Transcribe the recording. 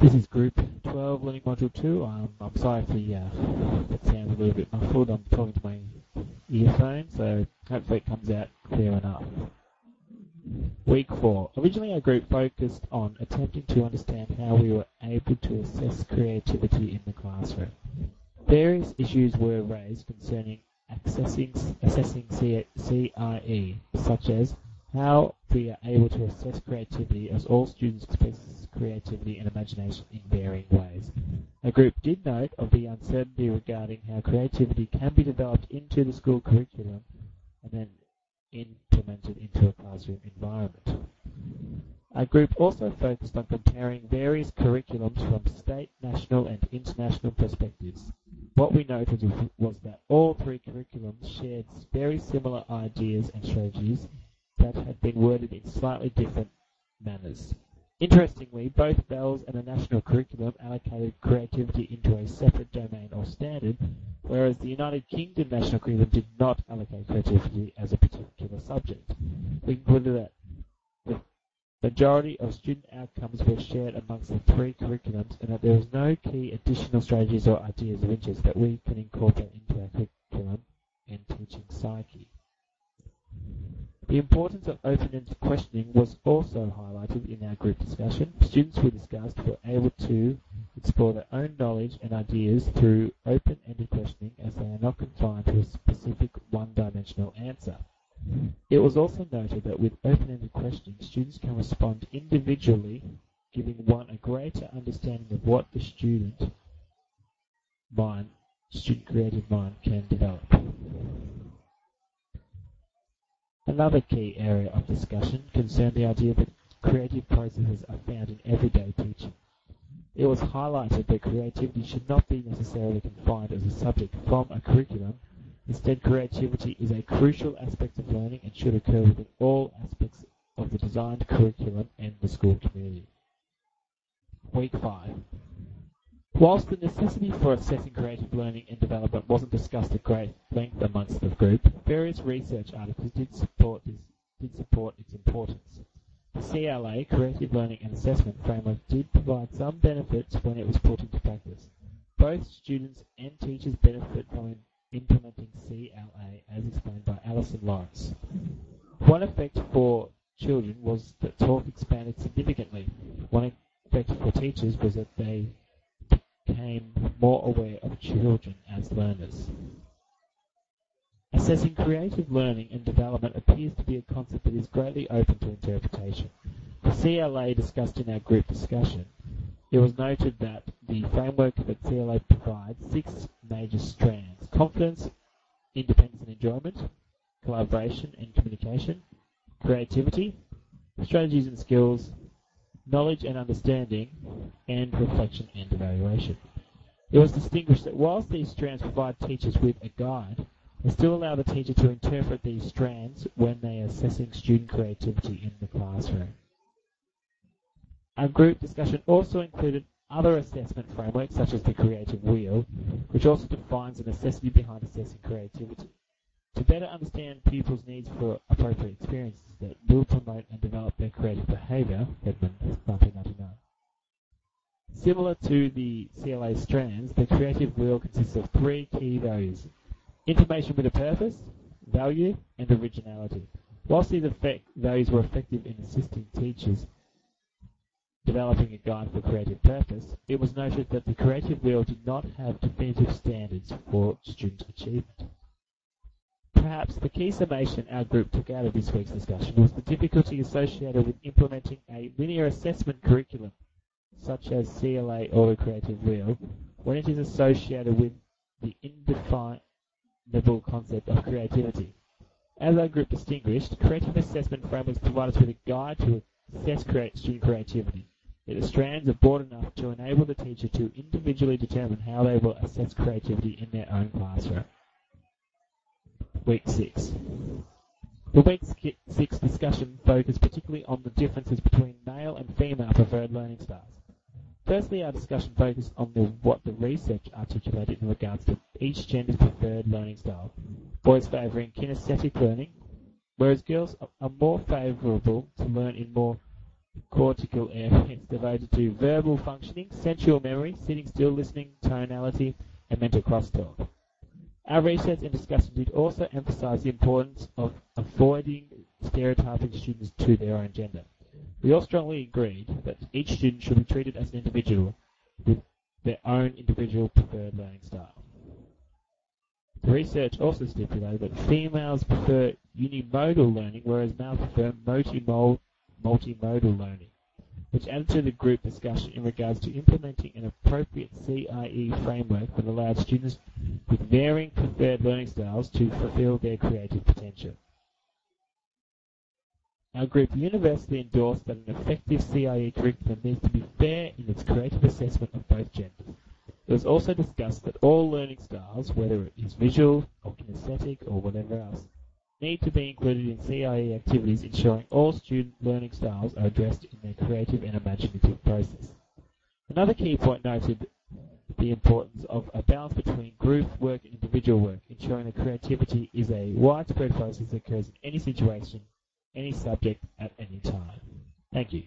This is Group 12, Learning Module 2. Um, I'm sorry if the, uh, it sounds a little bit muffled. I'm talking to my earphone, so hopefully it comes out clear enough. Week 4. Originally our group focused on attempting to understand how we were able to assess creativity in the classroom. Various issues were raised concerning accessing, assessing CIE, such as how we are able to assess creativity as all students express creativity and imagination in varying ways. A group did note of the uncertainty regarding how creativity can be developed into the school curriculum and then implemented into a classroom environment. Our group also focused on comparing various curriculums from state, national and international perspectives. What we noted was that all three curriculums shared very similar ideas and strategies that had been worded in slightly different manners. Interestingly, both VELS and the national curriculum allocated creativity into a separate domain or standard, whereas the United Kingdom national curriculum did not allocate creativity as a particular subject. We concluded that the majority of student outcomes were shared amongst the three curriculums and that there was no key additional strategies or ideas of interest that we can incorporate into our curriculum and teaching psyche. The importance of open-ended questioning was also highlighted in our group discussion. Students we discussed were able to explore their own knowledge and ideas through open-ended questioning as they are not confined to a specific one-dimensional answer. It was also noted that with open-ended questioning, students can respond individually, giving one a greater understanding of what the student mind, student creative mind can develop. Another key area of discussion concerned the idea that creative processes are found in everyday teaching. It was highlighted that creativity should not be necessarily confined as a subject from a curriculum. Instead, creativity is a crucial aspect of learning and should occur within all aspects of the designed curriculum and the school community. Week 5. Whilst the necessity for assessing creative learning and development wasn't discussed at great length amongst the group, various research articles did support this, did support its importance. The CLA, Creative Learning and Assessment Framework, did provide some benefits when it was put into practice. Both students and teachers benefit from implementing CLA, as explained by Alison Lawrence. One effect for children was that talk expanded significantly. One effect for teachers was that they became more aware of children as learners. Assessing creative learning and development appears to be a concept that is greatly open to interpretation. The CLA discussed in our group discussion, it was noted that the framework that CLA provides six major strands. Confidence, independence and enjoyment, collaboration and communication, creativity, strategies and skills, knowledge and understanding, and reflection and evaluation. It was distinguished that whilst these strands provide teachers with a guide, they still allow the teacher to interpret these strands when they are assessing student creativity in the classroom. Our group discussion also included other assessment frameworks such as the creative wheel, which also defines the necessity behind assessing creativity. To better understand pupils' needs for appropriate experiences that will promote and develop their creative behaviour, Edmund, 1999. Similar to the CLA strands, the creative wheel consists of three key values. Information with a purpose, value, and originality. Whilst these values were effective in assisting teachers developing a guide for creative purpose, it was noted that the creative wheel did not have definitive standards for student achievement. Perhaps the key summation our group took out of this week's discussion was the difficulty associated with implementing a linear assessment curriculum, such as CLA or Creative Wheel, when it is associated with the indefinable concept of creativity. As our group distinguished, creative assessment frameworks provide us with a guide to assess student creativity. The strands are broad enough to enable the teacher to individually determine how they will assess creativity in their own classroom. Week 6. The Week 6 discussion focused particularly on the differences between male and female preferred learning styles. Firstly, our discussion focused on the, what the research articulated in regards to each gender's preferred learning style. Boys favouring kinesthetic learning, whereas girls are more favourable to learn in more cortical areas devoted to verbal functioning, sensual memory, sitting still, listening, tonality, and mental crosstalk. Our research and discussion did also emphasize the importance of avoiding stereotyping students to their own gender. We all strongly agreed that each student should be treated as an individual with their own individual preferred learning style. The research also stipulated that females prefer unimodal learning, whereas males prefer multimodal learning, which added to the group discussion in regards to implementing an appropriate CIE framework that allowed students with varying preferred learning styles to fulfill their creative potential. Our group universally endorsed that an effective CIE curriculum needs to be fair in its creative assessment of both genders. It was also discussed that all learning styles, whether it is visual or kinesthetic or whatever else, need to be included in CIE activities ensuring all student learning styles are addressed in their creative and imaginative process. Another key point noted the importance of a balance between group work and individual work, ensuring that creativity is a widespread process that occurs in any situation any subject at any time. Thank you.